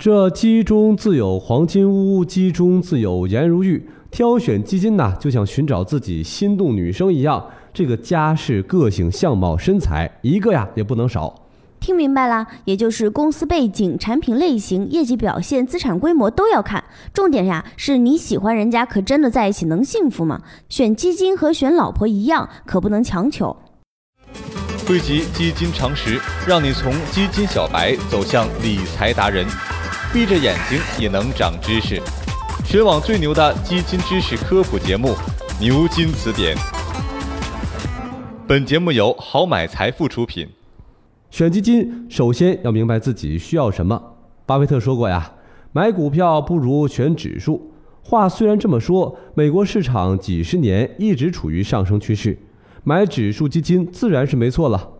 这鸡中自有黄金屋，鸡中自有颜如玉。挑选基金呐，就像寻找自己心动女生一样，这个家世、个性、相貌、身材，一个呀也不能少。听明白了，也就是公司背景、产品类型、业绩表现、资产规模都要看。重点呀，是你喜欢人家，可真的在一起能幸福吗？选基金和选老婆一样，可不能强求。汇集基金常识，让你从基金小白走向理财达人。闭着眼睛也能长知识，全网最牛的基金知识科普节目《牛津词典》。本节目由好买财富出品。选基金首先要明白自己需要什么。巴菲特说过呀：“买股票不如选指数。”话虽然这么说，美国市场几十年一直处于上升趋势，买指数基金自然是没错了。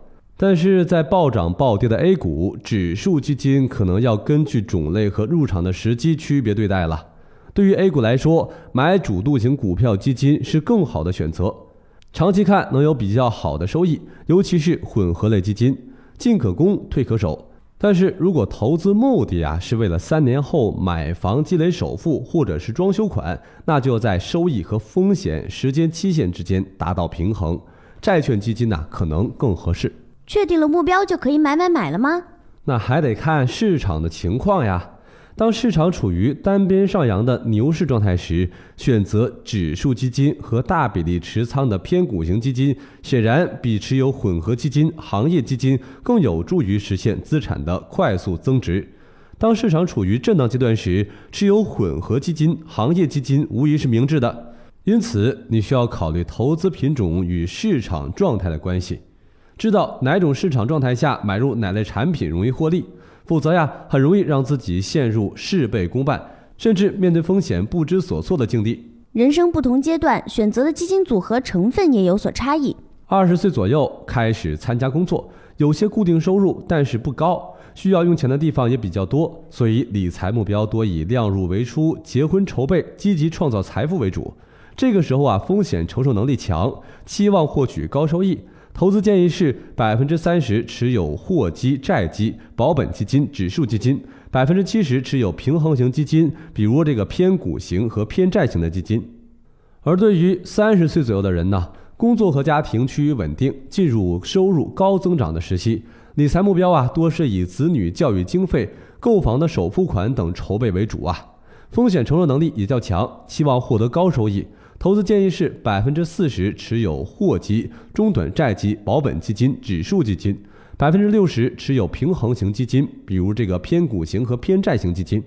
但是在暴涨暴跌的 A 股，指数基金可能要根据种类和入场的时机区别对待了。对于 A 股来说，买主动型股票基金是更好的选择，长期看能有比较好的收益，尤其是混合类基金，进可攻，退可守。但是如果投资目的啊是为了三年后买房积累首付或者是装修款，那就要在收益和风险时间期限之间达到平衡，债券基金呢可能更合适。确定了目标就可以买买买了吗？那还得看市场的情况呀。当市场处于单边上扬的牛市状态时，选择指数基金和大比例持仓的偏股型基金，显然比持有混合基金、行业基金更有助于实现资产的快速增值。当市场处于震荡阶段时，持有混合基金、行业基金无疑是明智的。因此，你需要考虑投资品种与市场状态的关系。知道哪种市场状态下买入哪类产品容易获利，否则呀，很容易让自己陷入事倍功半，甚至面对风险不知所措的境地。人生不同阶段选择的基金组合成分也有所差异。二十岁左右开始参加工作，有些固定收入，但是不高，需要用钱的地方也比较多，所以理财目标多以量入为出、结婚筹备、积极创造财富为主。这个时候啊，风险承受能力强，期望获取高收益。投资建议是百分之三十持有货基、债基、保本基金、指数基金，百分之七十持有平衡型基金，比如这个偏股型和偏债型的基金。而对于三十岁左右的人呢，工作和家庭趋于稳定，进入收入高增长的时期，理财目标啊多是以子女教育经费、购房的首付款等筹备为主啊，风险承受能力也较强，期望获得高收益。投资建议是百分之四十持有货基、中短债基、保本基金、指数基金，百分之六十持有平衡型基金，比如这个偏股型和偏债型基金。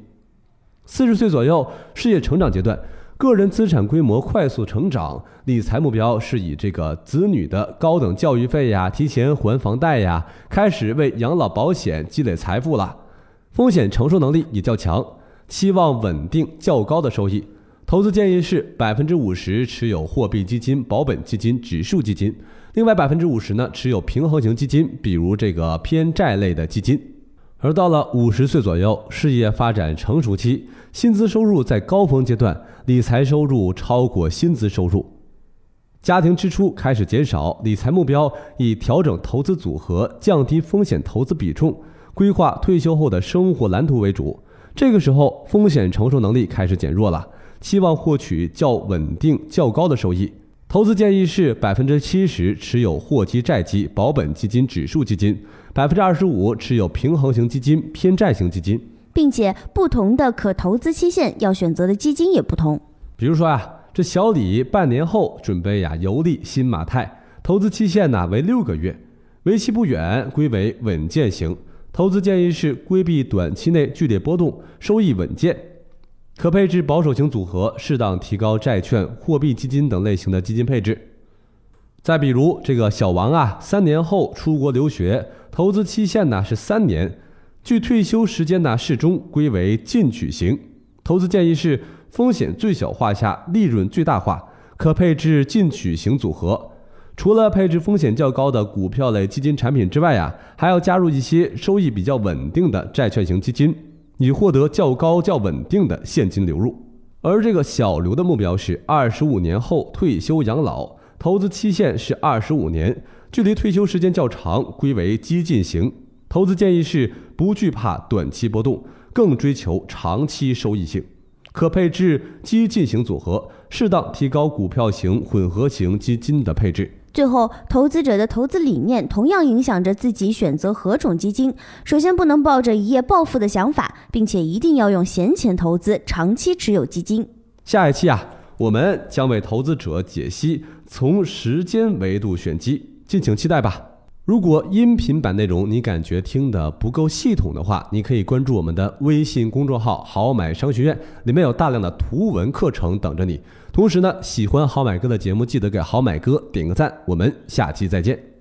四十岁左右，事业成长阶段，个人资产规模快速成长，理财目标是以这个子女的高等教育费呀、提前还房贷呀，开始为养老保险积累财富了，风险承受能力也较强，期望稳定较高的收益。投资建议是百分之五十持有货币基金、保本基金、指数基金，另外百分之五十呢持有平衡型基金，比如这个偏债类的基金。而到了五十岁左右，事业发展成熟期，薪资收入在高峰阶段，理财收入超过薪资收入，家庭支出开始减少，理财目标以调整投资组合、降低风险投资比重、规划退休后的生活蓝图为主。这个时候，风险承受能力开始减弱了。期望获取较稳定、较高的收益，投资建议是百分之七十持有货基、债基、保本基金、指数基金，百分之二十五持有平衡型基金、偏债型基金，并且不同的可投资期限要选择的基金也不同。比如说啊，这小李半年后准备呀游历新马泰，投资期限呢为六个月，为期不远，归为稳健型。投资建议是规避短期内剧烈波动，收益稳健。可配置保守型组合，适当提高债券、货币基金等类型的基金配置。再比如这个小王啊，三年后出国留学，投资期限呢是三年，距退休时间呢适中，归为进取型。投资建议是风险最小化下利润最大化，可配置进取型组合。除了配置风险较高的股票类基金产品之外呀，还要加入一些收益比较稳定的债券型基金。以获得较高、较稳定的现金流入，而这个小刘的目标是二十五年后退休养老，投资期限是二十五年，距离退休时间较长，归为激进型。投资建议是不惧怕短期波动，更追求长期收益性。可配置激进型组合，适当提高股票型、混合型基金的配置。最后，投资者的投资理念同样影响着自己选择何种基金。首先，不能抱着一夜暴富的想法，并且一定要用闲钱投资，长期持有基金。下一期啊，我们将为投资者解析从时间维度选基，敬请期待吧。如果音频版内容你感觉听得不够系统的话，你可以关注我们的微信公众号“好买商学院”，里面有大量的图文课程等着你。同时呢，喜欢好买哥的节目，记得给好买哥点个赞。我们下期再见。